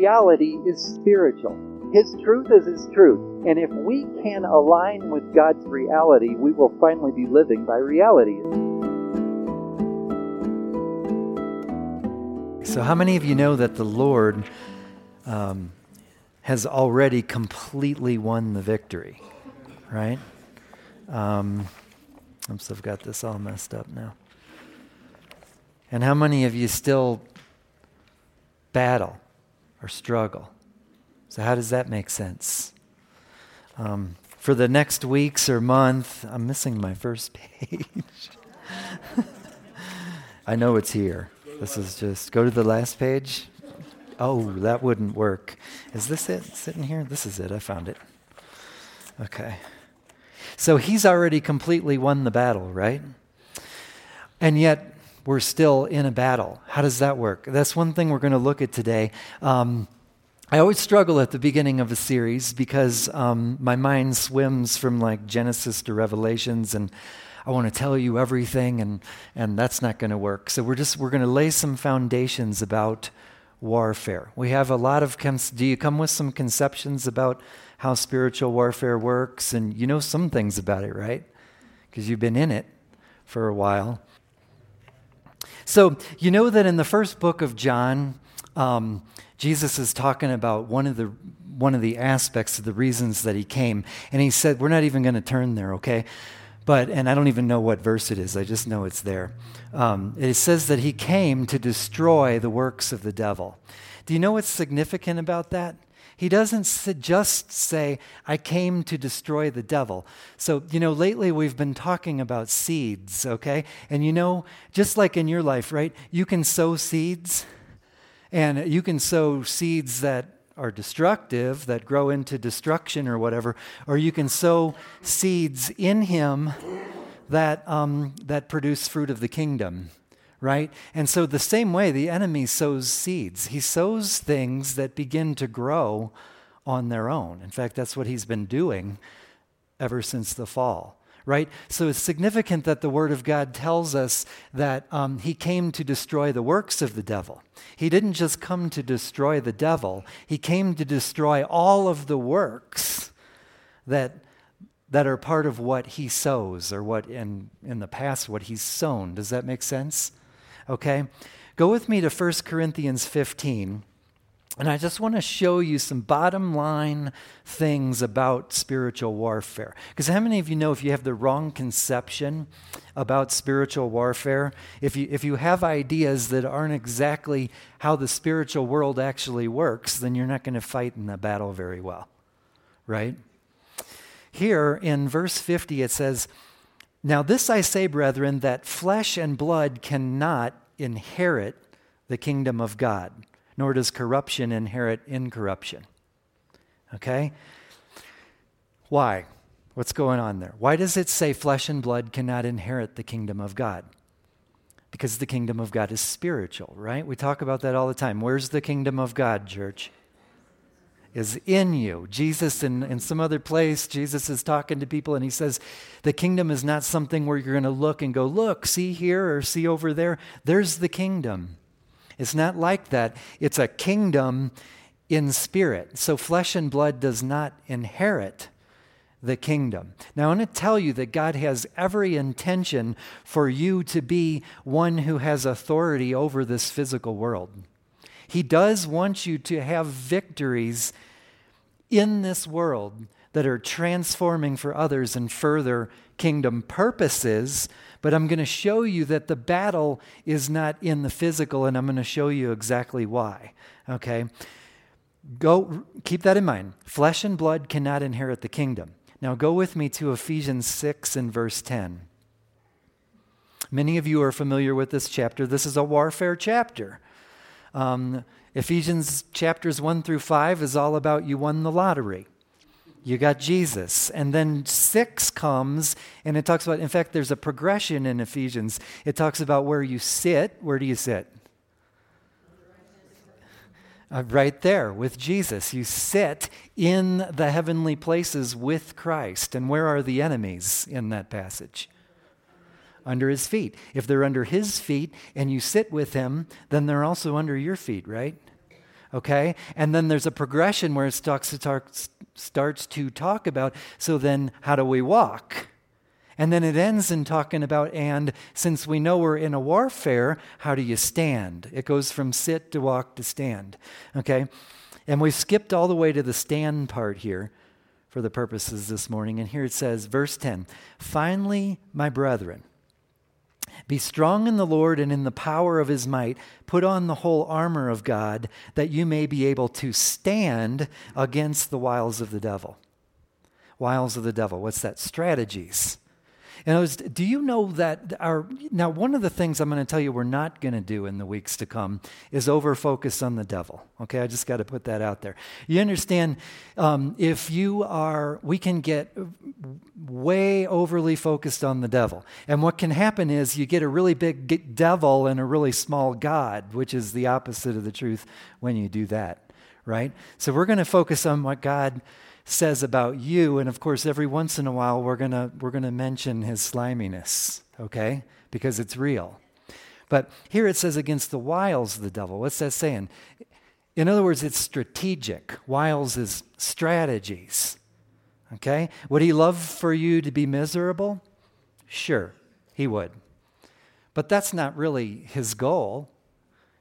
reality is spiritual. His truth is His truth. And if we can align with God's reality, we will finally be living by reality. So, how many of you know that the Lord um, has already completely won the victory? Right? Um, oops, I've got this all messed up now. And how many of you still battle or struggle? So, how does that make sense? Um, for the next weeks or month, I'm missing my first page. I know it's here. This is just go to the last page. Oh, that wouldn't work. Is this it sitting here? This is it. I found it. Okay. So he's already completely won the battle, right? And yet we're still in a battle. How does that work? That's one thing we're going to look at today. Um, I always struggle at the beginning of a series because um, my mind swims from like Genesis to Revelations, and I want to tell you everything, and and that's not going to work. So we're just we're going to lay some foundations about warfare. We have a lot of. Do you come with some conceptions about how spiritual warfare works, and you know some things about it, right? Because you've been in it for a while. So you know that in the first book of John. Um, Jesus is talking about one of the one of the aspects of the reasons that he came. And he said, We're not even going to turn there, okay? But, and I don't even know what verse it is, I just know it's there. Um, it says that he came to destroy the works of the devil. Do you know what's significant about that? He doesn't just say, I came to destroy the devil. So, you know, lately we've been talking about seeds, okay? And you know, just like in your life, right? You can sow seeds and you can sow seeds that are destructive, that grow into destruction or whatever, or you can sow seeds in Him that, um, that produce fruit of the kingdom, right? And so, the same way, the enemy sows seeds. He sows things that begin to grow on their own. In fact, that's what he's been doing ever since the fall right? So it's significant that the Word of God tells us that um, He came to destroy the works of the devil. He didn't just come to destroy the devil, He came to destroy all of the works that, that are part of what He sows, or what in, in the past, what He's sown. Does that make sense? Okay? Go with me to 1 Corinthians 15. And I just want to show you some bottom line things about spiritual warfare. Because how many of you know if you have the wrong conception about spiritual warfare, if you, if you have ideas that aren't exactly how the spiritual world actually works, then you're not going to fight in the battle very well, right? Here in verse 50, it says, Now this I say, brethren, that flesh and blood cannot inherit the kingdom of God nor does corruption inherit incorruption. Okay? Why? What's going on there? Why does it say flesh and blood cannot inherit the kingdom of God? Because the kingdom of God is spiritual, right? We talk about that all the time. Where's the kingdom of God, church? Is in you. Jesus, in, in some other place, Jesus is talking to people and he says, The kingdom is not something where you're going to look and go, Look, see here or see over there. There's the kingdom. It's not like that. It's a kingdom in spirit. So flesh and blood does not inherit the kingdom. Now, I want to tell you that God has every intention for you to be one who has authority over this physical world. He does want you to have victories in this world that are transforming for others and further kingdom purposes but I'm going to show you that the battle is not in the physical, and I'm going to show you exactly why. Okay? Go, keep that in mind. Flesh and blood cannot inherit the kingdom. Now go with me to Ephesians 6 and verse 10. Many of you are familiar with this chapter. This is a warfare chapter. Um, Ephesians chapters 1 through 5 is all about you won the lottery you got Jesus. And then six comes, and it talks about, in fact, there's a progression in Ephesians. It talks about where you sit. Where do you sit? Uh, right there with Jesus. You sit in the heavenly places with Christ. And where are the enemies in that passage? Under his feet. If they're under his feet and you sit with him, then they're also under your feet, right? Okay? And then there's a progression where it starts to talk, starts to talk about so then how do we walk? And then it ends in talking about, and since we know we're in a warfare, how do you stand? It goes from sit to walk to stand. Okay? And we've skipped all the way to the stand part here for the purposes this morning. And here it says, verse 10 Finally, my brethren, be strong in the Lord and in the power of his might. Put on the whole armor of God, that you may be able to stand against the wiles of the devil. Wiles of the devil. What's that? Strategies. And I was, do you know that our, now one of the things I'm going to tell you we're not going to do in the weeks to come is over focus on the devil. Okay, I just got to put that out there. You understand, um, if you are, we can get way overly focused on the devil. And what can happen is you get a really big devil and a really small God, which is the opposite of the truth when you do that, right? So we're going to focus on what God says about you. And of course, every once in a while, we're going we're going to mention his sliminess, okay? Because it's real. But here it says against the wiles of the devil. What's that saying? In other words, it's strategic. Wiles is strategies. Okay? Would he love for you to be miserable? Sure, he would. But that's not really his goal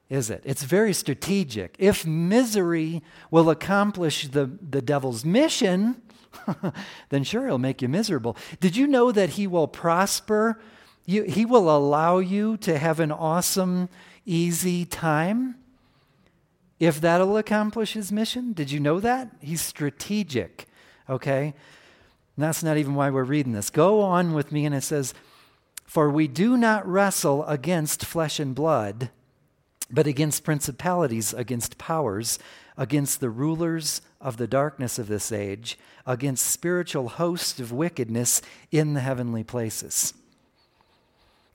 is it? It's very strategic. If misery will accomplish the, the devil's mission, then sure, he'll make you miserable. Did you know that he will prosper? You, he will allow you to have an awesome, easy time if that'll accomplish his mission? Did you know that? He's strategic, okay? And that's not even why we're reading this. Go on with me, and it says, For we do not wrestle against flesh and blood but against principalities, against powers, against the rulers of the darkness of this age, against spiritual hosts of wickedness in the heavenly places.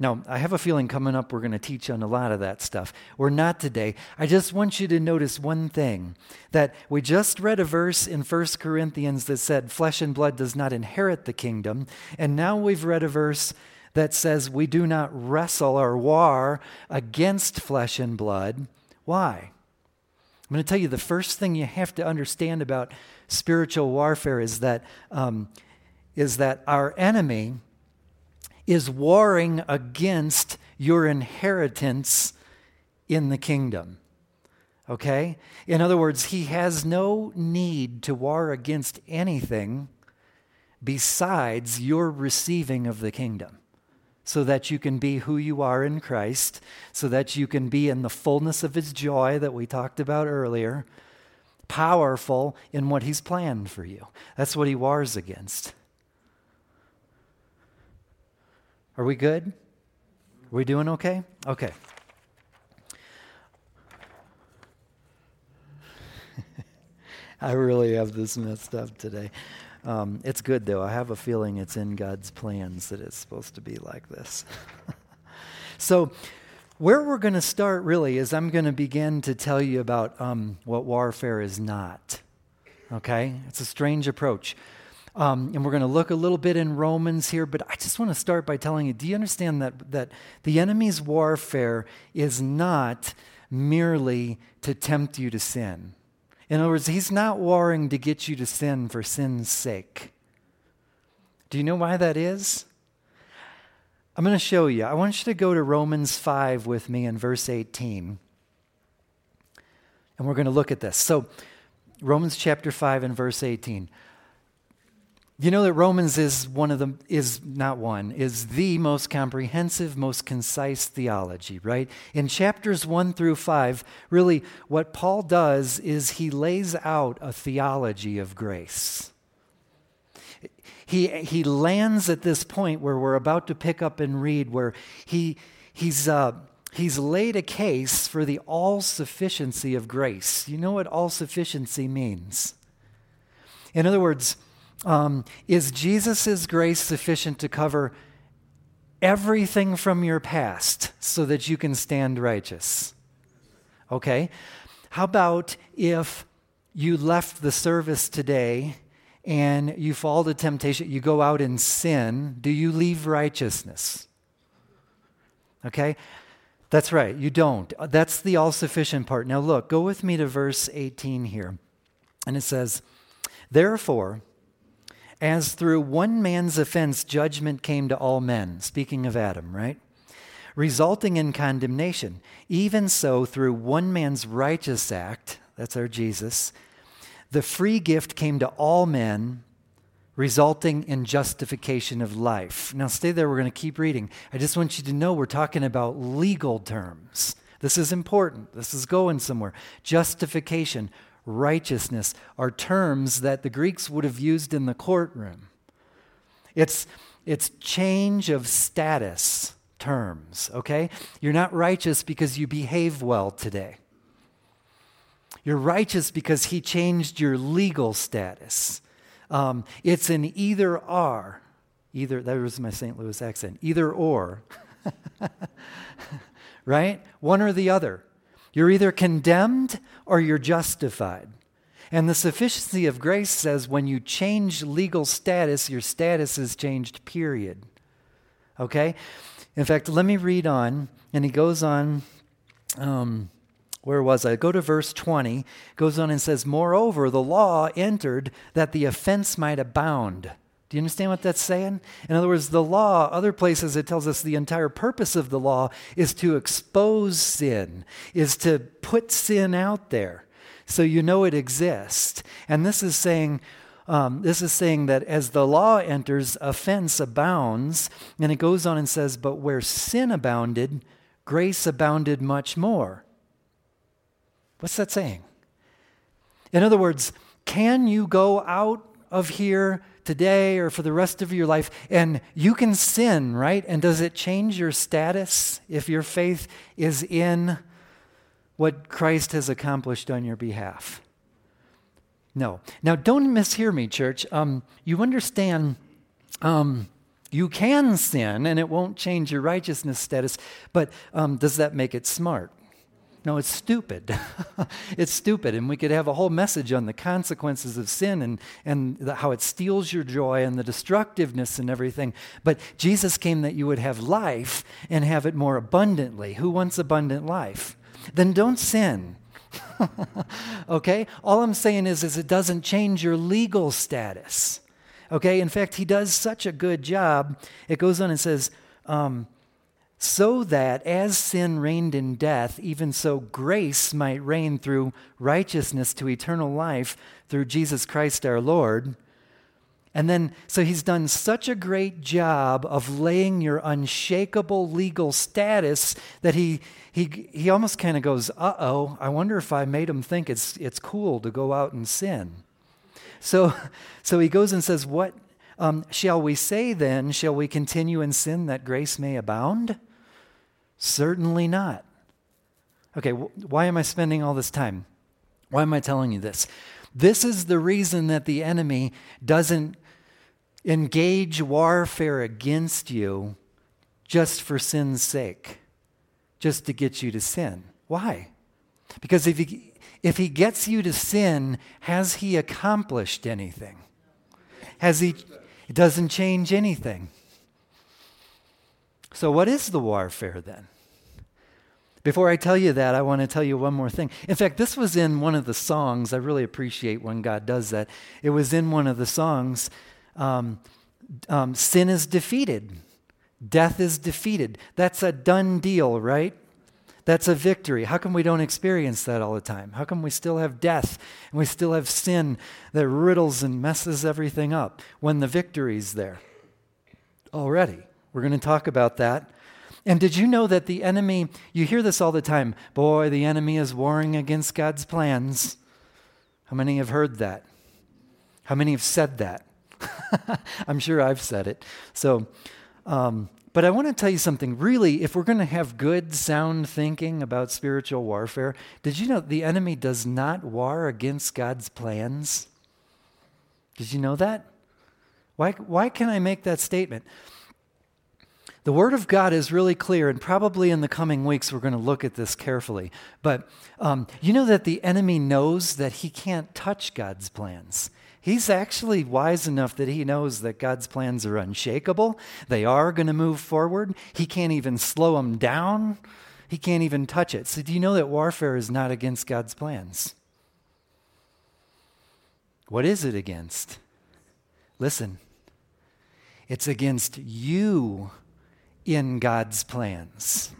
Now, I have a feeling coming up we're going to teach on a lot of that stuff. We're not today. I just want you to notice one thing that we just read a verse in 1 Corinthians that said, Flesh and blood does not inherit the kingdom. And now we've read a verse that says we do not wrestle or war against flesh and blood. Why? I'm going to tell you the first thing you have to understand about spiritual warfare is that, um, is that our enemy is warring against your inheritance in the kingdom. Okay? In other words, he has no need to war against anything besides your receiving of the kingdom so that you can be who you are in Christ, so that you can be in the fullness of His joy that we talked about earlier, powerful in what He's planned for you. That's what He wars against. Are we good? Are we doing okay? Okay. I really have this messed up today. Um, it's good, though. I have a feeling it's in God's plans that it's supposed to be like this. so, where we're going to start really is I'm going to begin to tell you about um, what warfare is not. Okay? It's a strange approach. Um, and we're going to look a little bit in Romans here, but I just want to start by telling you do you understand that, that the enemy's warfare is not merely to tempt you to sin? In other words, he's not warring to get you to sin for sin's sake. Do you know why that is? I'm going to show you. I want you to go to Romans 5 with me in verse 18. And we're going to look at this. So, Romans chapter 5 and verse 18. You know that Romans is one of the is not one is the most comprehensive, most concise theology, right? In chapters 1 through 5, really what Paul does is he lays out a theology of grace. He he lands at this point where we're about to pick up and read where he he's uh, he's laid a case for the all sufficiency of grace. You know what all sufficiency means? In other words, um, is Jesus' grace sufficient to cover everything from your past so that you can stand righteous? Okay. How about if you left the service today and you fall to temptation, you go out in sin, do you leave righteousness? Okay? That's right, you don't. That's the all sufficient part. Now, look, go with me to verse 18 here. And it says, Therefore, as through one man's offense judgment came to all men, speaking of Adam, right? Resulting in condemnation, even so through one man's righteous act, that's our Jesus, the free gift came to all men, resulting in justification of life. Now, stay there, we're going to keep reading. I just want you to know we're talking about legal terms. This is important. This is going somewhere. Justification, righteousness are terms that the Greeks would have used in the courtroom. It's, it's change of status terms, okay? You're not righteous because you behave well today. You're righteous because he changed your legal status. Um, it's an either or. Either, that was my St. Louis accent. Either or. right? One or the other. You're either condemned or you're justified. And the sufficiency of grace says when you change legal status, your status is changed, period. Okay? In fact, let me read on. And he goes on. Um, where was I? Go to verse 20. Goes on and says, Moreover, the law entered that the offense might abound. Do you understand what that's saying? In other words, the law, other places it tells us the entire purpose of the law is to expose sin, is to put sin out there so you know it exists. And this is saying, um, this is saying that as the law enters, offense abounds. And it goes on and says, But where sin abounded, grace abounded much more. What's that saying? In other words, can you go out of here today or for the rest of your life and you can sin, right? And does it change your status if your faith is in what Christ has accomplished on your behalf? No. Now, don't mishear me, church. Um, you understand. Um, you can sin and it won't change your righteousness status, but um, does that make it smart? No, it's stupid. it's stupid. And we could have a whole message on the consequences of sin and, and the, how it steals your joy and the destructiveness and everything. But Jesus came that you would have life and have it more abundantly. Who wants abundant life? Then don't sin. okay? All I'm saying is, is it doesn't change your legal status. Okay? In fact, he does such a good job. It goes on and says, um, so that as sin reigned in death, even so grace might reign through righteousness to eternal life through Jesus Christ our Lord. And then, so he's done such a great job of laying your unshakable legal status that he, he, he almost kind of goes, uh oh, I wonder if I made him think it's, it's cool to go out and sin. So, so he goes and says, What um, shall we say then? Shall we continue in sin that grace may abound? Certainly not. Okay, wh- why am I spending all this time? Why am I telling you this? This is the reason that the enemy doesn't engage warfare against you just for sin's sake, just to get you to sin. Why? Because if he, if he gets you to sin, has he accomplished anything? Has he? It doesn't change anything. So, what is the warfare then? Before I tell you that, I want to tell you one more thing. In fact, this was in one of the songs. I really appreciate when God does that. It was in one of the songs um, um, Sin is defeated, death is defeated. That's a done deal, right? That's a victory. How come we don't experience that all the time? How come we still have death and we still have sin that riddles and messes everything up when the victory's there? Already. We're going to talk about that. And did you know that the enemy, you hear this all the time, boy, the enemy is warring against God's plans. How many have heard that? How many have said that? I'm sure I've said it. So, um, but I want to tell you something. Really, if we're going to have good, sound thinking about spiritual warfare, did you know the enemy does not war against God's plans? Did you know that? Why, why can I make that statement? The Word of God is really clear, and probably in the coming weeks we're going to look at this carefully. But um, you know that the enemy knows that he can't touch God's plans. He's actually wise enough that he knows that God's plans are unshakable. They are going to move forward. He can't even slow them down. He can't even touch it. So, do you know that warfare is not against God's plans? What is it against? Listen, it's against you in God's plans.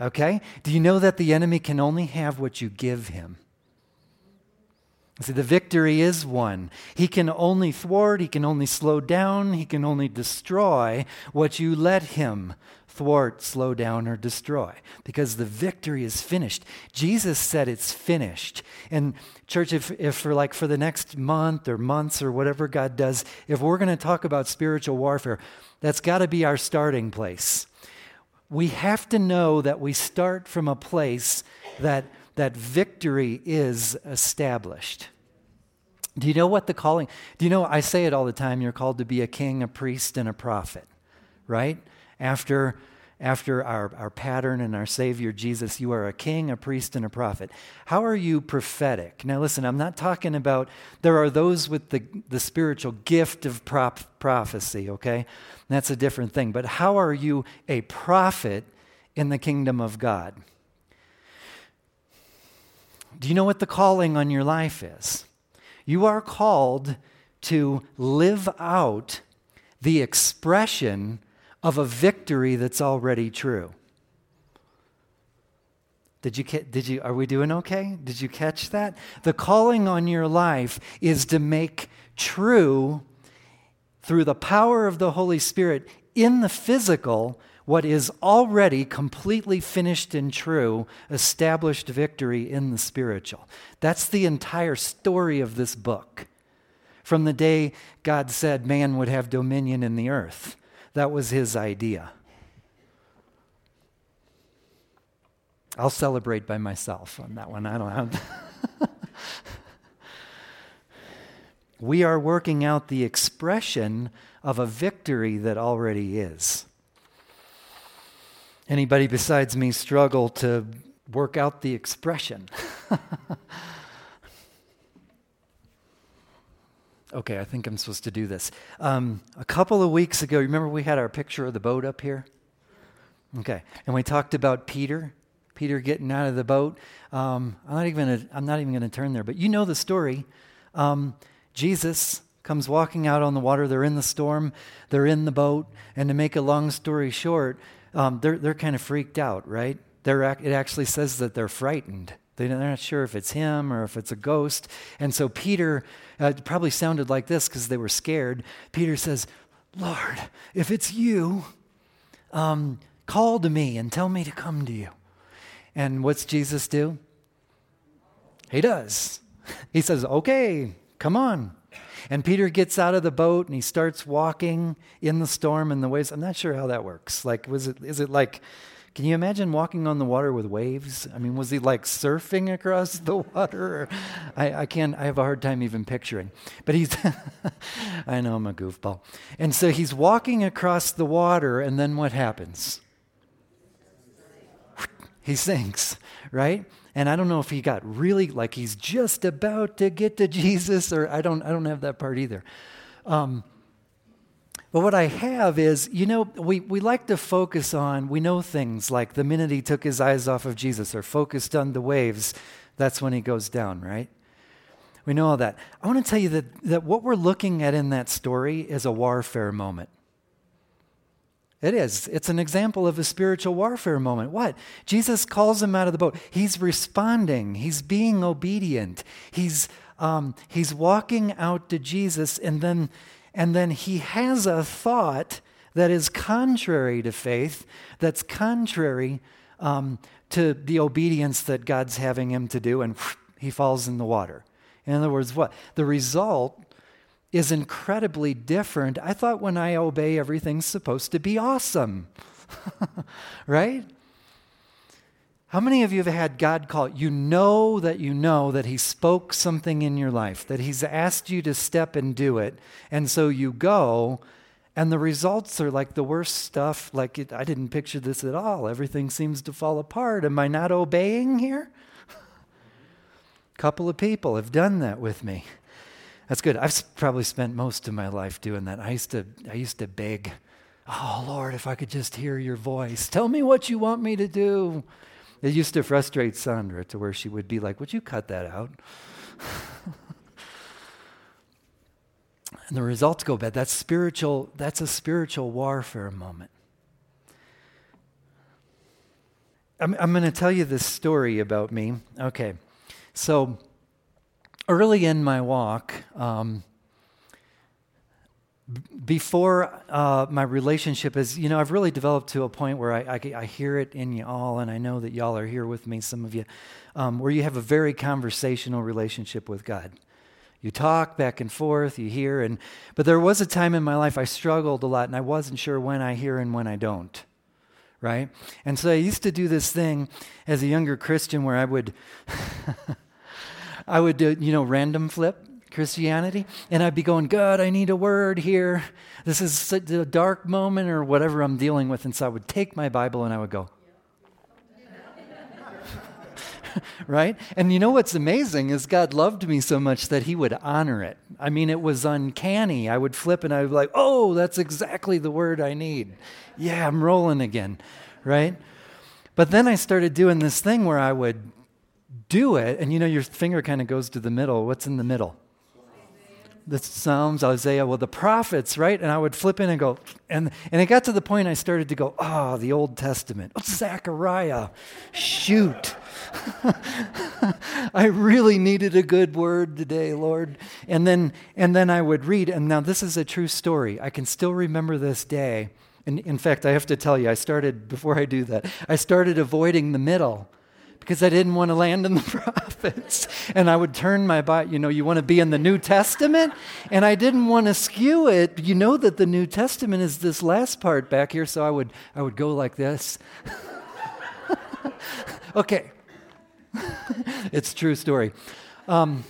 Okay? Do you know that the enemy can only have what you give him? See, the victory is won. He can only thwart, he can only slow down, he can only destroy what you let him thwart, slow down, or destroy because the victory is finished. Jesus said it's finished. And, church, if, if for like for the next month or months or whatever God does, if we're going to talk about spiritual warfare, that's got to be our starting place. We have to know that we start from a place that, that victory is established. Do you know what the calling? Do you know? I say it all the time. You're called to be a king, a priest, and a prophet, right? After, after our, our pattern and our Savior Jesus, you are a king, a priest, and a prophet. How are you prophetic? Now, listen, I'm not talking about, there are those with the, the spiritual gift of prop, prophecy, okay? That's a different thing. But how are you a prophet in the kingdom of God? Do you know what the calling on your life is? You are called to live out the expression of a victory that's already true. Did you, did you, are we doing okay? Did you catch that? The calling on your life is to make true, through the power of the Holy Spirit in the physical, what is already completely finished and true, established victory in the spiritual. That's the entire story of this book. From the day God said man would have dominion in the earth, that was his idea. I'll celebrate by myself on that one. I don't have. we are working out the expression of a victory that already is. Anybody besides me struggle to work out the expression? okay, I think I'm supposed to do this. Um, a couple of weeks ago, remember we had our picture of the boat up here? Okay, and we talked about Peter, Peter getting out of the boat. Um, I'm not even gonna, I'm not even going to turn there, but you know the story. Um, Jesus comes walking out on the water. They're in the storm. They're in the boat. And to make a long story short, um, they're, they're kind of freaked out, right? They're, it actually says that they're frightened. They're not sure if it's him or if it's a ghost. And so Peter uh, probably sounded like this because they were scared. Peter says, Lord, if it's you, um, call to me and tell me to come to you. And what's Jesus do? He does. He says, Okay, come on. And Peter gets out of the boat and he starts walking in the storm and the waves. I'm not sure how that works. Like, was it, is it like, can you imagine walking on the water with waves? I mean, was he like surfing across the water? I, I can't, I have a hard time even picturing. But he's, I know I'm a goofball. And so he's walking across the water, and then what happens? He sinks, right? And I don't know if he got really like he's just about to get to Jesus, or I don't, I don't have that part either. Um, but what I have is, you know, we, we like to focus on, we know things like the minute he took his eyes off of Jesus or focused on the waves, that's when he goes down, right? We know all that. I want to tell you that, that what we're looking at in that story is a warfare moment. It is. It's an example of a spiritual warfare moment. What? Jesus calls him out of the boat. He's responding. He's being obedient. He's um, he's walking out to Jesus, and then and then he has a thought that is contrary to faith. That's contrary um, to the obedience that God's having him to do, and he falls in the water. In other words, what? The result is incredibly different. I thought when I obey, everything's supposed to be awesome. right? How many of you have had God call? You know that you know that He spoke something in your life, that He's asked you to step and do it. And so you go, and the results are like the worst stuff. Like, it, I didn't picture this at all. Everything seems to fall apart. Am I not obeying here? A couple of people have done that with me. That's good. I've probably spent most of my life doing that. I used to, I used to beg, oh Lord, if I could just hear your voice. Tell me what you want me to do. It used to frustrate Sandra to where she would be like, Would you cut that out? and the results go bad. That's spiritual, that's a spiritual warfare moment. I'm, I'm going to tell you this story about me. Okay. So, early in my walk, um, before uh, my relationship is, you know, I've really developed to a point where I, I, I, hear it in you all, and I know that y'all are here with me, some of you, um, where you have a very conversational relationship with God. You talk back and forth, you hear, and but there was a time in my life I struggled a lot, and I wasn't sure when I hear and when I don't, right? And so I used to do this thing as a younger Christian where I would, I would do, you know, random flip Christianity, and I'd be going, God, I need a word here. This is a dark moment or whatever I'm dealing with. And so I would take my Bible and I would go, right? And you know what's amazing is God loved me so much that He would honor it. I mean, it was uncanny. I would flip and I would be like, oh, that's exactly the word I need. Yeah, I'm rolling again, right? But then I started doing this thing where I would do it, and you know, your finger kind of goes to the middle. What's in the middle? The Psalms, Isaiah, well, the prophets, right? And I would flip in and go, and, and it got to the point I started to go, oh, the Old Testament, oh, Zechariah, shoot. I really needed a good word today, Lord. And then, and then I would read, and now this is a true story. I can still remember this day. And in fact, I have to tell you, I started, before I do that, I started avoiding the middle because I didn't want to land in the prophets. And I would turn my body, you know, you want to be in the New Testament? And I didn't want to skew it. You know that the New Testament is this last part back here, so I would I would go like this. okay. it's true story. Um,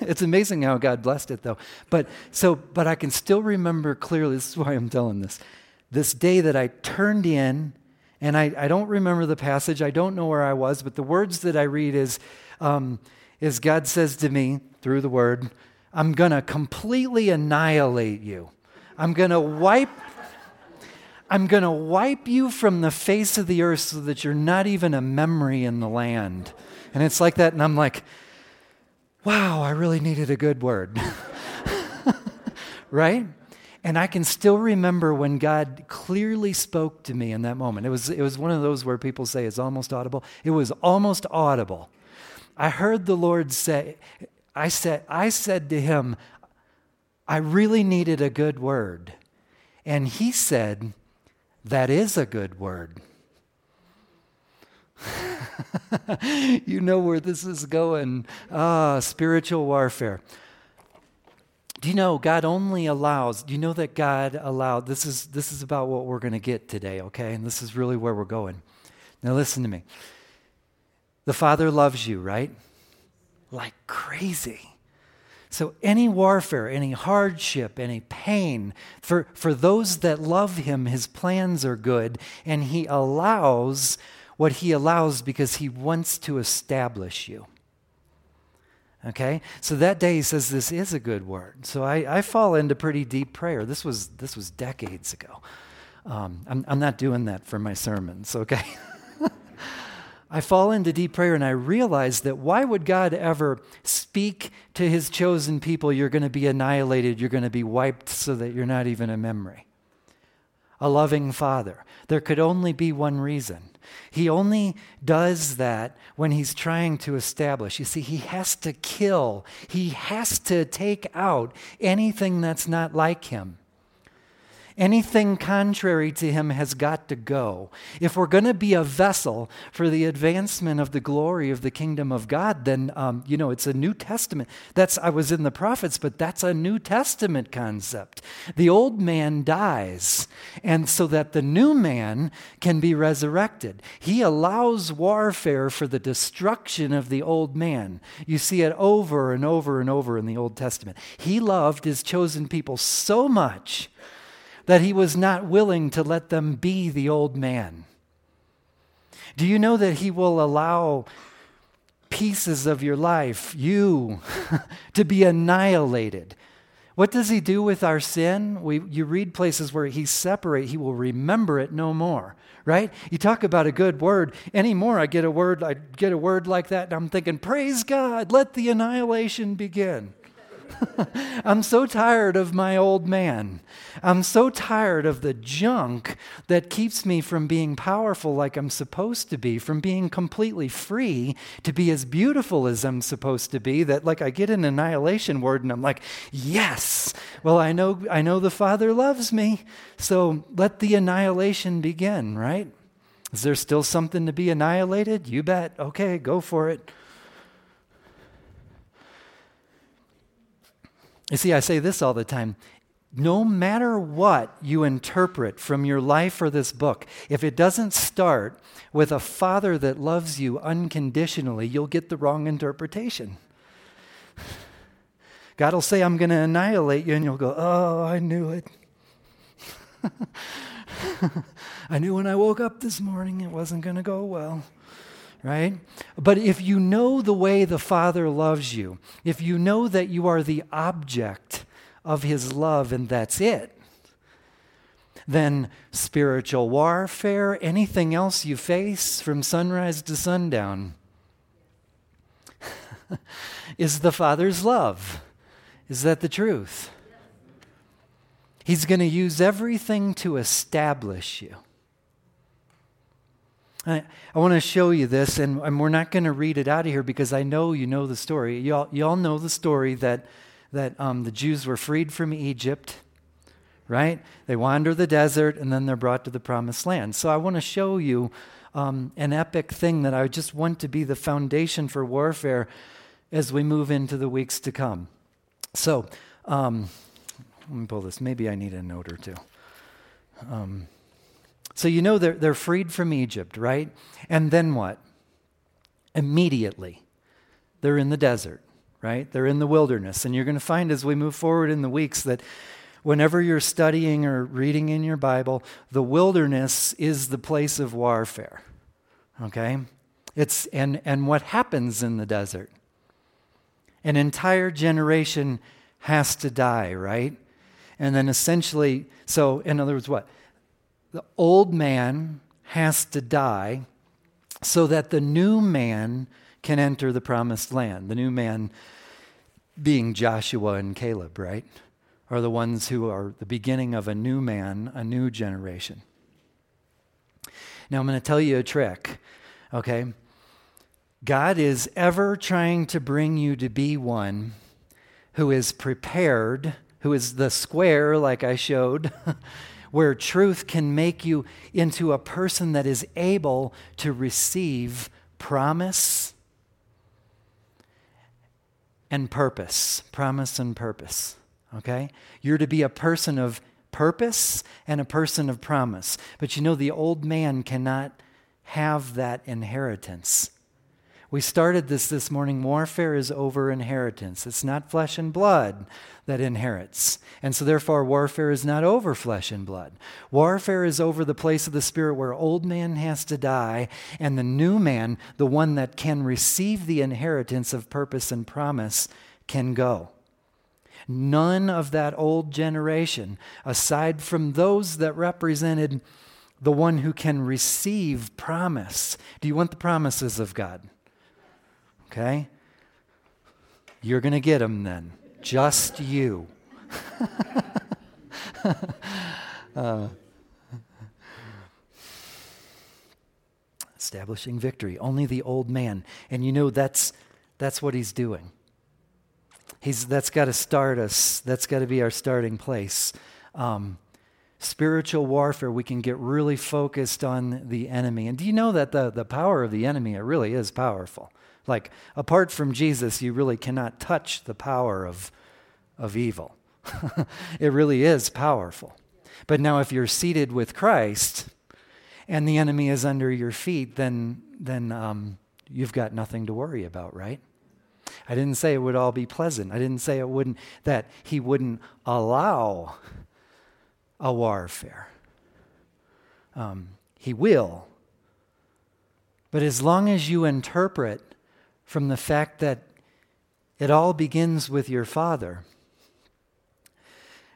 it's amazing how God blessed it though. But so but I can still remember clearly, this is why I'm telling this. This day that I turned in and I, I don't remember the passage, I don't know where I was, but the words that I read is, um, is God says to me through the word, I'm going to completely annihilate you. I'm going to wipe I'm going to wipe you from the face of the earth so that you're not even a memory in the land. And it's like that and I'm like, wow, I really needed a good word. right? And I can still remember when God clearly spoke to me in that moment. It was, it was one of those where people say it's almost audible. It was almost audible. I heard the Lord say, I said, I said to him, I really needed a good word. And he said, That is a good word. you know where this is going. Ah, spiritual warfare. Do you know God only allows, do you know that God allowed, this is, this is about what we're going to get today, okay? And this is really where we're going. Now listen to me. The Father loves you, right? Like crazy. So, any warfare, any hardship, any pain, for, for those that love Him, His plans are good, and He allows what He allows because He wants to establish you. Okay? So that day he says this is a good word. So I, I fall into pretty deep prayer. This was, this was decades ago. Um, I'm, I'm not doing that for my sermons, okay? I fall into deep prayer and I realize that why would God ever speak to his chosen people, you're going to be annihilated, you're going to be wiped so that you're not even a memory? A loving father. There could only be one reason he only does that when he's trying to establish. You see, he has to kill, he has to take out anything that's not like him. Anything contrary to him has got to go. If we're going to be a vessel for the advancement of the glory of the kingdom of God, then, um, you know, it's a New Testament. That's, I was in the prophets, but that's a New Testament concept. The old man dies, and so that the new man can be resurrected. He allows warfare for the destruction of the old man. You see it over and over and over in the Old Testament. He loved his chosen people so much that he was not willing to let them be the old man. Do you know that he will allow pieces of your life, you, to be annihilated? What does he do with our sin? We, you read places where he separate, he will remember it no more, right? You talk about a good word. Anymore, I get a word, I get a word like that, and I'm thinking, praise God, let the annihilation begin. I'm so tired of my old man. I'm so tired of the junk that keeps me from being powerful like I'm supposed to be, from being completely free to be as beautiful as I'm supposed to be. That like I get an annihilation word and I'm like, yes. Well, I know I know the Father loves me, so let the annihilation begin. Right? Is there still something to be annihilated? You bet. Okay, go for it. You see, I say this all the time. No matter what you interpret from your life or this book, if it doesn't start with a father that loves you unconditionally, you'll get the wrong interpretation. God will say, I'm going to annihilate you, and you'll go, Oh, I knew it. I knew when I woke up this morning it wasn't going to go well right? But if you know the way the Father loves you, if you know that you are the object of His love and that's it, then spiritual warfare, anything else you face from sunrise to sundown, is the Father's love. Is that the truth? He's going to use everything to establish you. I, I want to show you this, and, and we're not going to read it out of here because I know you know the story. You all, you all know the story that, that um, the Jews were freed from Egypt, right? They wander the desert, and then they're brought to the promised land. So I want to show you um, an epic thing that I just want to be the foundation for warfare as we move into the weeks to come. So, um, let me pull this. Maybe I need a note or two. So you know they're, they're freed from Egypt, right? And then what? Immediately, they're in the desert, right? They're in the wilderness. And you're going to find as we move forward in the weeks that whenever you're studying or reading in your Bible, the wilderness is the place of warfare. Okay? It's and and what happens in the desert? An entire generation has to die, right? And then essentially, so in other words, what? The old man has to die so that the new man can enter the promised land. The new man being Joshua and Caleb, right? Are the ones who are the beginning of a new man, a new generation. Now, I'm going to tell you a trick, okay? God is ever trying to bring you to be one who is prepared, who is the square, like I showed, where truth can make you into a person that is able to receive promise and purpose. Promise and purpose. Okay? You're to be a person of purpose and a person of promise. But you know, the old man cannot have that inheritance. We started this this morning. Warfare is over inheritance. It's not flesh and blood that inherits. And so, therefore, warfare is not over flesh and blood. Warfare is over the place of the Spirit where old man has to die, and the new man, the one that can receive the inheritance of purpose and promise, can go. None of that old generation, aside from those that represented the one who can receive promise. Do you want the promises of God? Okay? You're going to get them then. Just you. uh, establishing victory. Only the old man. And you know that's that's what he's doing. He's that's got to start us. That's got to be our starting place. Um, spiritual warfare, we can get really focused on the enemy. And do you know that the, the power of the enemy, it really is powerful. Like, apart from Jesus, you really cannot touch the power of, of evil. it really is powerful. But now, if you're seated with Christ and the enemy is under your feet, then, then um, you've got nothing to worry about, right? I didn't say it would all be pleasant. I didn't say it wouldn't, that he wouldn't allow a warfare. Um, he will. But as long as you interpret from the fact that it all begins with your Father.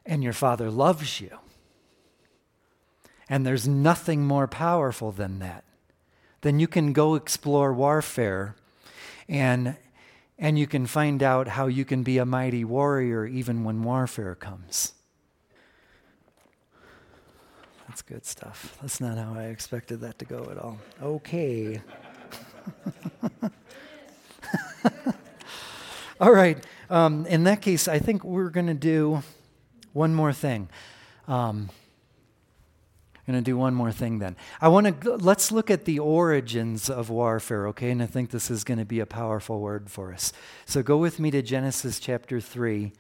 and your Father loves you. And there's nothing more powerful than that. Then you can go explore warfare and, and you can find out how you can be a mighty warrior even when warfare comes. That's good stuff. That's not how I expected that to go at all. Okay. all right. Um, in that case, I think we're going to do one more thing. Um, I'm going to do one more thing then. I want to let's look at the origins of warfare, okay? And I think this is going to be a powerful word for us. So go with me to Genesis chapter 3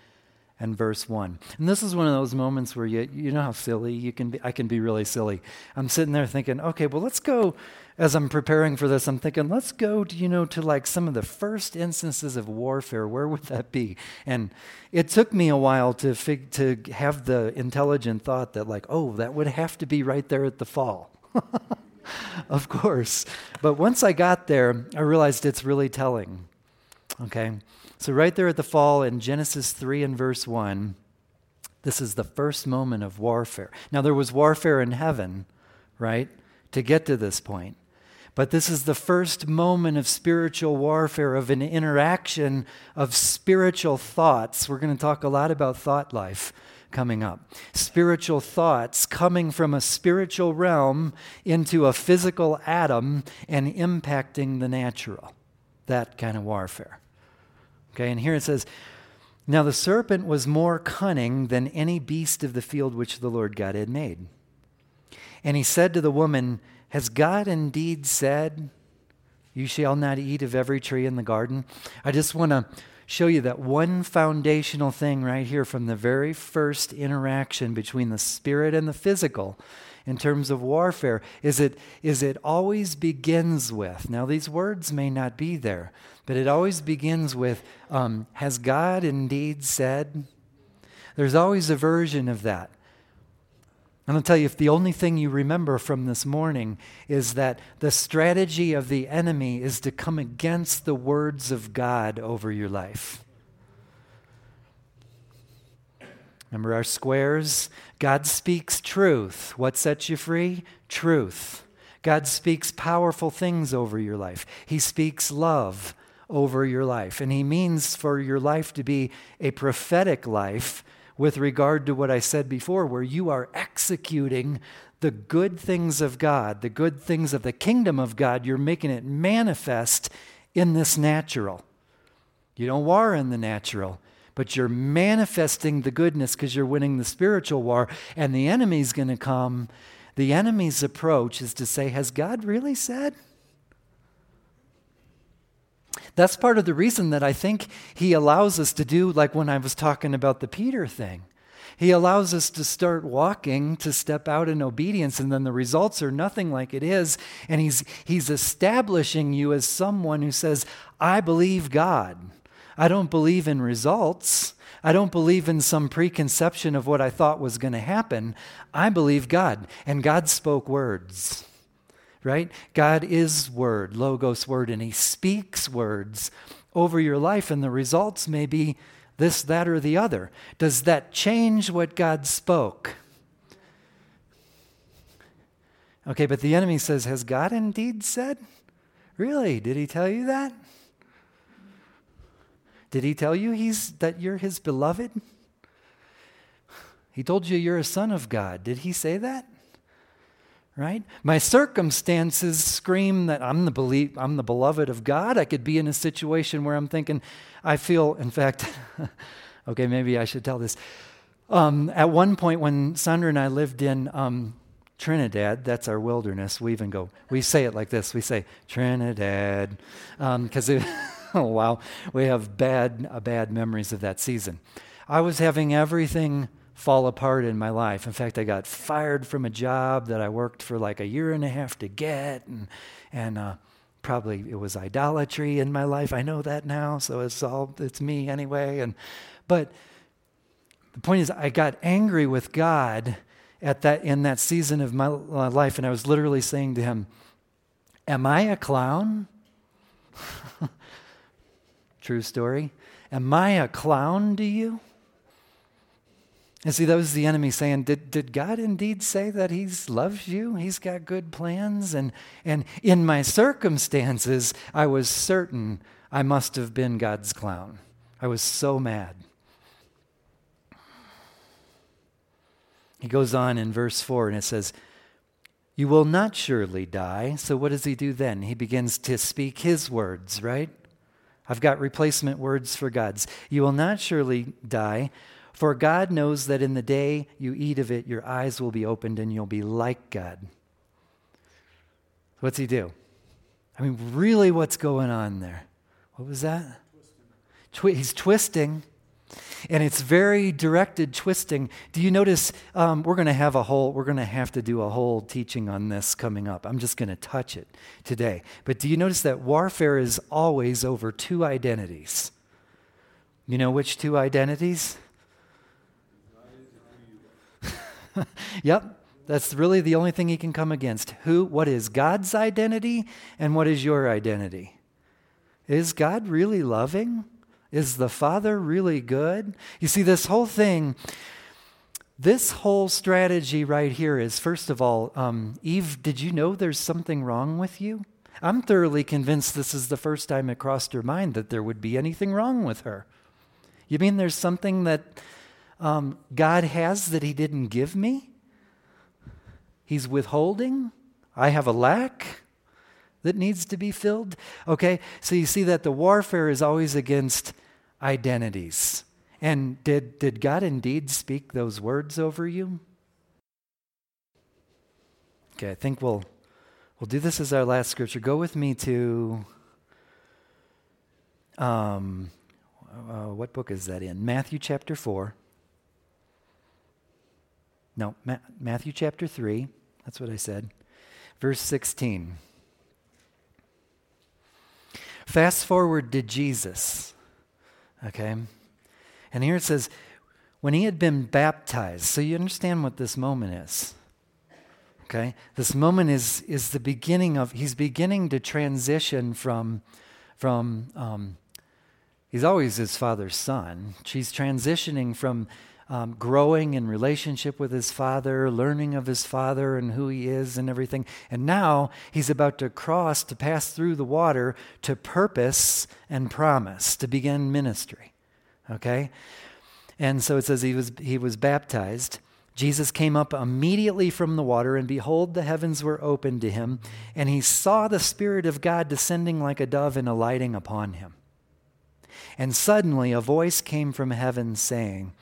and verse 1. And this is one of those moments where you you know how silly you can be I can be really silly. I'm sitting there thinking, "Okay, well let's go as I'm preparing for this, I'm thinking, let's go to, you know, to like some of the first instances of warfare. Where would that be? And it took me a while to fig- to have the intelligent thought that like, oh, that would have to be right there at the fall. of course. But once I got there, I realized it's really telling. Okay? So right there at the fall in Genesis 3 and verse 1, this is the first moment of warfare. Now there was warfare in heaven, right? To get to this point. But this is the first moment of spiritual warfare, of an interaction of spiritual thoughts. We're going to talk a lot about thought life coming up. Spiritual thoughts coming from a spiritual realm into a physical atom and impacting the natural. That kind of warfare. Okay, and here it says, Now the serpent was more cunning than any beast of the field which the Lord God had made. And he said to the woman, has God indeed said, You shall not eat of every tree in the garden? I just want to show you that one foundational thing right here from the very first interaction between the spirit and the physical in terms of warfare is it is it always begins with now these words may not be there but it always begins with um, has god indeed said there's always a version of that and I'll tell you, if the only thing you remember from this morning is that the strategy of the enemy is to come against the words of God over your life. Remember our squares? God speaks truth. What sets you free? Truth. God speaks powerful things over your life. He speaks love over your life. And He means for your life to be a prophetic life with regard to what I said before, where you are executing the good things of God, the good things of the kingdom of God. You're making it manifest in this natural. You don't war in the natural, but you're manifesting the goodness because you're winning the spiritual war, and the enemy's going to come. The enemy's approach is to say, Has God really said? That's part of the reason that I think he allows us to do, like when I was talking about the Peter thing. He allows us to start walking, to step out in obedience, and then the results are nothing like it is. And he's, he's establishing you as someone who says, I believe God. I don't believe in results. I don't believe in some preconception of what I thought was going to happen. I believe God. And God spoke words right? God is word, logos word, and he speaks words over your life, and the results may be this, that, or the other. Does that change what God spoke? Okay, but the enemy says, Has God indeed said? Really? Did he tell you that? Did he tell you he's, that you're his beloved? He told you you're a son of God. Did he say that? Right? My circumstances scream that I'm the belie- I'm the beloved of God. I could be in a situation where I'm thinking, I feel, in fact, okay, maybe I should tell this. Um, at one point, when Sandra and I lived in um, Trinidad, that's our wilderness. We even go, we say it like this. We say Trinidad, because um, oh wow, we have bad, uh, bad memories of that season. I was having everything fall apart in my life. In fact, I got fired from a job that I worked for like a year and a half to get, and and uh, probably it was idolatry in my life. I know that now, so it's all it's me anyway. And but the point is, I got angry with God at that in that season of my life, and I was literally saying to Him, "Am I a clown?" True story. Am I a clown to you? And see, that was the enemy saying, did, did God indeed say that He loves you? He's got good plans. And, and in my circumstances, I was certain I must have been God's clown. I was so mad. He goes on in verse 4 and it says, You will not surely die. So what does he do then? He begins to speak his words, right? I've got replacement words for God's. You will not surely die, for God knows that in the day you eat of it, your eyes will be opened and you'll be like God. What's he do? I mean, really, what's going on there? What was that? Twi- he's twisting. And it's very directed twisting. Do you notice um, we're going to have a whole, we're going to have to do a whole teaching on this coming up. I'm just going to touch it today. But do you notice that warfare is always over two identities? You know which two identities? yep, that's really the only thing he can come against. Who, what is God's identity and what is your identity? Is God really loving? Is the Father really good? You see, this whole thing, this whole strategy right here is first of all, um, Eve, did you know there's something wrong with you? I'm thoroughly convinced this is the first time it crossed her mind that there would be anything wrong with her. You mean there's something that um, God has that He didn't give me? He's withholding? I have a lack? that needs to be filled. Okay, so you see that the warfare is always against identities. And did, did God indeed speak those words over you? Okay, I think we'll, we'll do this as our last scripture. Go with me to, um, uh, what book is that in? Matthew chapter 4. No, Ma- Matthew chapter 3. That's what I said. Verse 16. Fast forward to Jesus. Okay? And here it says, when he had been baptized, so you understand what this moment is. Okay? This moment is, is the beginning of, he's beginning to transition from, from um, he's always his father's son. She's transitioning from um, growing in relationship with his father, learning of his father and who he is and everything. And now he's about to cross, to pass through the water to purpose and promise, to begin ministry. Okay? And so it says he was, he was baptized. Jesus came up immediately from the water, and behold, the heavens were opened to him, and he saw the Spirit of God descending like a dove and alighting upon him. And suddenly a voice came from heaven saying,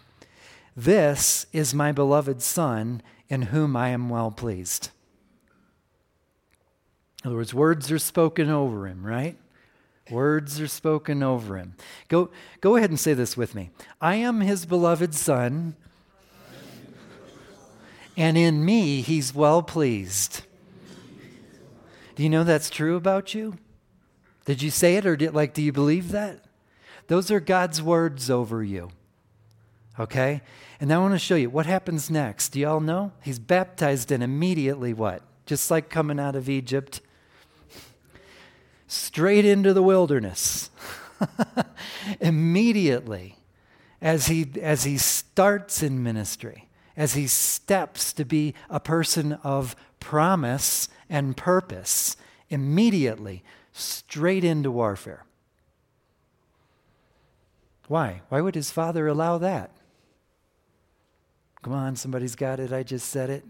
this is my beloved Son, in whom I am well pleased. In other words, words are spoken over him, right? Words are spoken over him. Go, go ahead and say this with me. I am his beloved Son, and in me he's well pleased. Do you know that's true about you? Did you say it, or did, like, do you believe that? Those are God's words over you. Okay? And I want to show you what happens next. Do you all know? He's baptized and immediately what? Just like coming out of Egypt, straight into the wilderness. immediately, as he, as he starts in ministry, as he steps to be a person of promise and purpose, immediately, straight into warfare. Why? Why would his father allow that? Come on, somebody's got it. I just said it.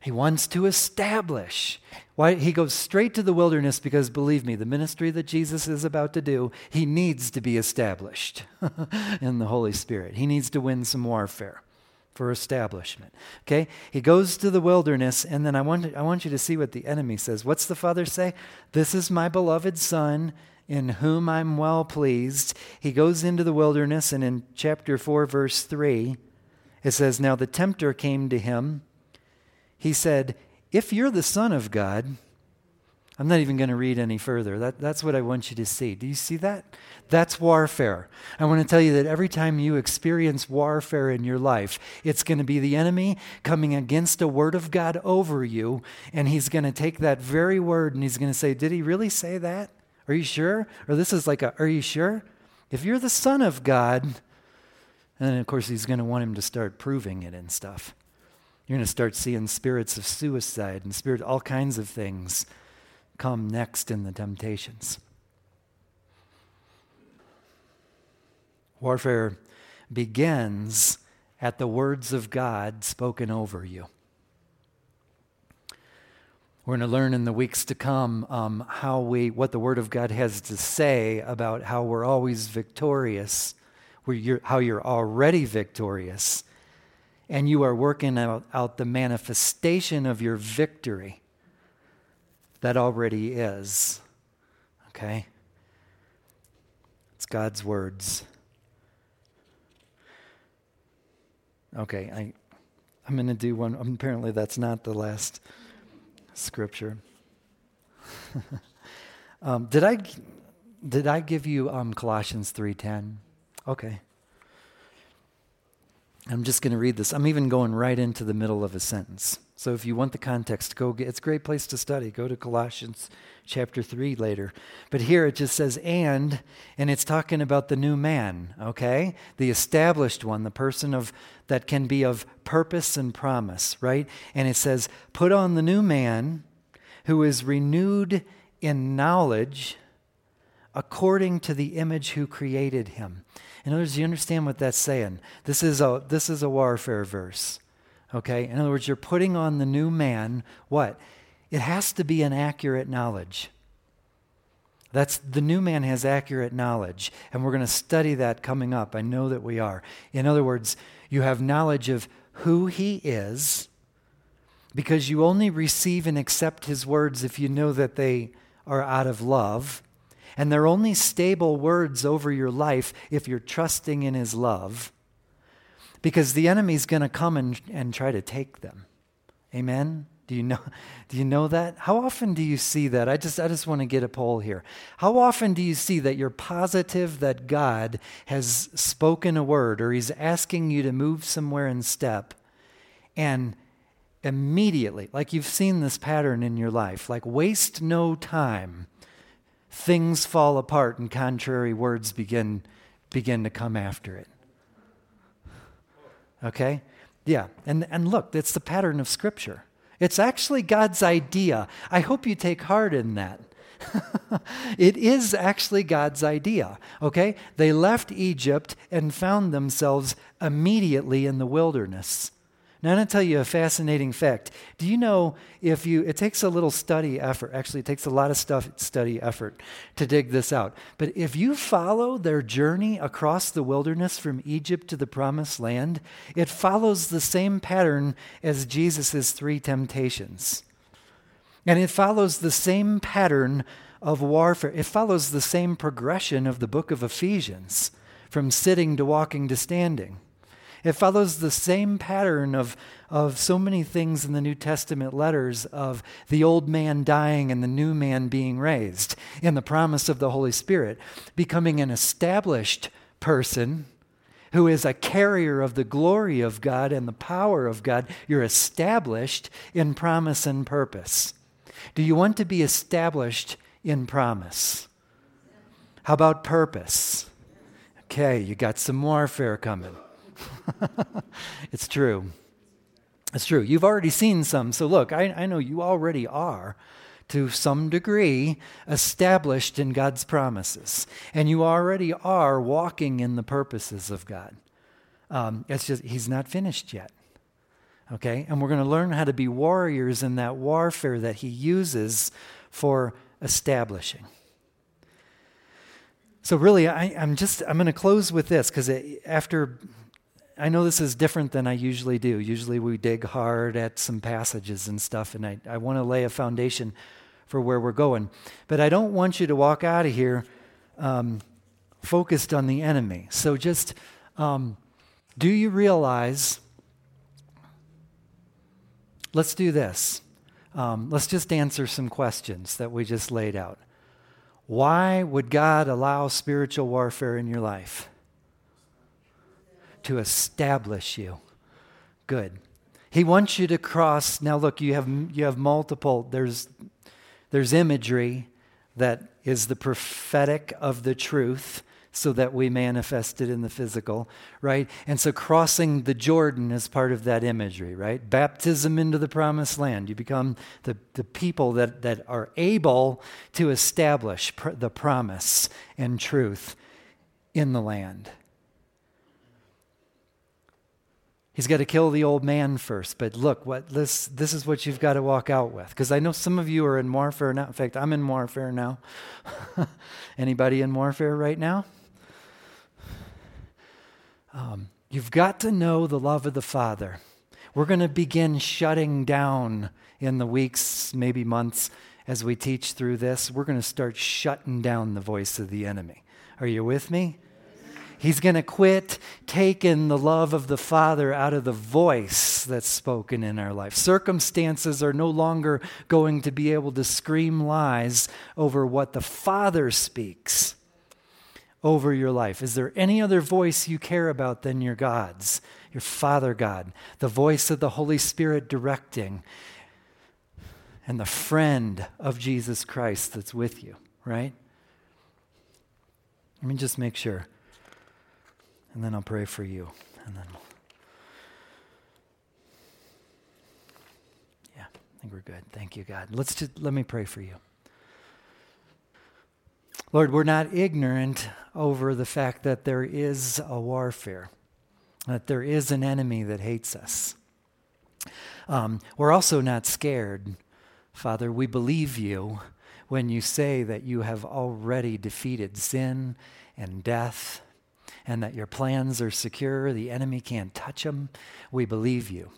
He wants to establish. Why he goes straight to the wilderness because believe me, the ministry that Jesus is about to do, he needs to be established in the Holy Spirit. He needs to win some warfare for establishment. Okay? He goes to the wilderness, and then I want, I want you to see what the enemy says. What's the Father say? This is my beloved Son, in whom I'm well pleased. He goes into the wilderness, and in chapter 4, verse 3, it says, Now the tempter came to him. He said, If you're the Son of God, I'm not even going to read any further. That, that's what I want you to see. Do you see that? That's warfare. I want to tell you that every time you experience warfare in your life, it's going to be the enemy coming against a word of God over you, and he's going to take that very word and he's going to say, Did he really say that? Are you sure? Or this is like a, Are you sure? If you're the Son of God, And then, of course, he's going to want him to start proving it and stuff. You're going to start seeing spirits of suicide and spirit, all kinds of things come next in the temptations. Warfare begins at the words of God spoken over you. We're going to learn in the weeks to come um, how we, what the Word of God has to say about how we're always victorious, you're, how you're already victorious, and you are working out, out the manifestation of your victory that already is. Okay? It's God's words. Okay, I, I'm going to do one. Apparently, that's not the last scripture. um, did I did I give you um, Colossians three ten? Okay. I'm just going to read this. I'm even going right into the middle of a sentence. So if you want the context, go get, it's a great place to study. Go to Colossians chapter 3 later. But here it just says and and it's talking about the new man, okay? The established one, the person of that can be of purpose and promise, right? And it says put on the new man who is renewed in knowledge according to the image who created him. In other words, you understand what that's saying. This is a, this is a warfare verse. Okay? In other words, you're putting on the new man what? It has to be an accurate knowledge. That's the new man has accurate knowledge, and we're going to study that coming up. I know that we are. In other words, you have knowledge of who he is because you only receive and accept his words if you know that they are out of love and they're only stable words over your life if you're trusting in His love, because the enemy's going to come and, and try to take them. Amen? Do you know, do you know that? How often do you see that? I just, I just want to get a poll here. How often do you see that you're positive that God has spoken a word or He's asking you to move somewhere in step and immediately, like you've seen this pattern in your life, like waste no time things fall apart and contrary words begin, begin to come after it. Okay? Yeah. And, and look, it's the pattern of Scripture. It's actually God's idea. I hope you take heart in that. it is actually God's idea. Okay? They left Egypt and found themselves immediately in the wilderness. Now, I'm going to tell you a fascinating fact. Do you know if you, it takes a little study effort, actually, it takes a lot of stuff, study effort to dig this out. But if you follow their journey across the wilderness from Egypt to the promised land, it follows the same pattern as Jesus' three temptations. And it follows the same pattern of warfare. It follows the same progression of the book of Ephesians from sitting to walking to standing. It follows the same pattern of, of so many things in the New Testament letters of the old man dying and the new man being raised in the promise of the Holy Spirit, becoming an established person who is a carrier of the glory of God and the power of God. You're established in promise and purpose. Do you want to be established in promise? How about purpose? Okay, you got some warfare coming. it's true. It's true. You've already seen some. So, look, I, I know you already are, to some degree, established in God's promises. And you already are walking in the purposes of God. Um, it's just, He's not finished yet. Okay? And we're going to learn how to be warriors in that warfare that He uses for establishing. So, really, I, am just, I'm going to close with this because after I know this is different than I usually do. Usually we dig hard at some passages and stuff, and I, I want to lay a foundation for where we're going. But I don't want you to walk out of here um, focused on the enemy. So just um, do you realize? Let's do this. Um, let's just answer some questions that we just laid out. Why would God allow spiritual warfare in your life? To establish you. Good. He wants you to cross. Now, look, you have, you have multiple, there's, there's imagery that is the prophetic of the truth. so that we manifest it in the physical, right? And so crossing the Jordan is part of that imagery, right? Baptism into the promised land. You become the, the people that, that are able to establish pr- the promise and truth in the land. He's got to kill the old man first. But look, what this this is what you've got to walk out with. Because I know some of you are in warfare now. In fact, I'm in warfare now. Anybody in warfare right now? Um, you've got to know the love of the Father. We're going to begin shutting down in the weeks, maybe months, as we teach through this. We're going to start shutting down the voice of the enemy. Are you with me? He's going to quit taking the love of the Father out of the voice that's spoken in our life. Circumstances are no longer going to be able to scream lies over what the Father speaks over your life? Is there any other voice you care about than your God's, your Father God, the voice of the Holy Spirit directing, and the friend of Jesus Christ that's with you, right? Let me just make sure. And then I'll pray for you. And then Yeah, I think we're good. Thank you, God. Let's just let me pray for you. Lord, we're not ignorant over the fact that there is a warfare, that there is an enemy that hates us. Um, we're also not scared, Father. We believe you when you say that you have already defeated sin and death and that your plans are secure, the enemy can't touch them. We believe you.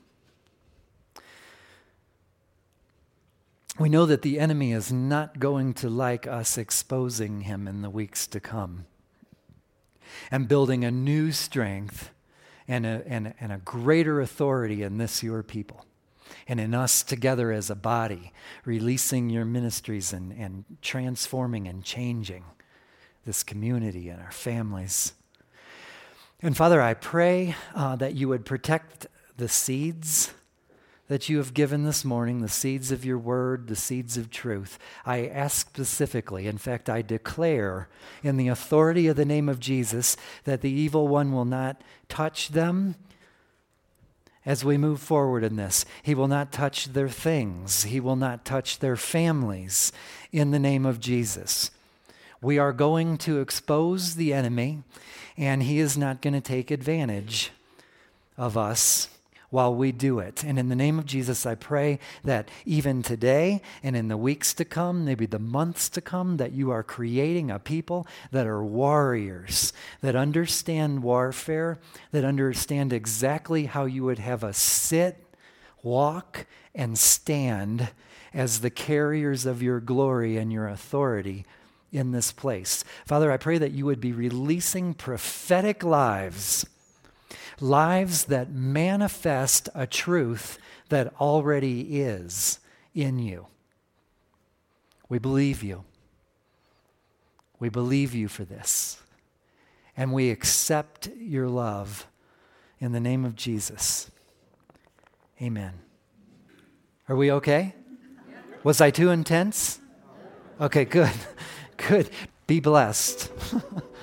we know that the enemy is not going to like us exposing him in the weeks to come and building a new strength and a, and, and a greater authority in this your people and in us together as a body, releasing your ministries and, and transforming and changing this community and our families. And Father, I pray uh, that you would protect the seeds that you have given this morning, the seeds of your word, the seeds of truth, I ask specifically, in fact, I declare in the authority of the name of Jesus that the evil one will not touch them as we move forward in this. He will not touch their things, he will not touch their families in the name of Jesus. We are going to expose the enemy, and he is not going to take advantage of us while we do it. And in the name of Jesus, I pray that even today and in the weeks to come, maybe the months to come, that you are creating a people that are warriors, that understand warfare, that understand exactly how you would have us sit, walk, and stand as the carriers of your glory and your authority in this place. Father, I pray that you would be releasing prophetic lives lives that manifest a truth that already is in you. We believe you. We believe you for this. And we accept your love in the name of Jesus. Amen. Are we okay? Was I too intense? Okay, good. Good. Be blessed.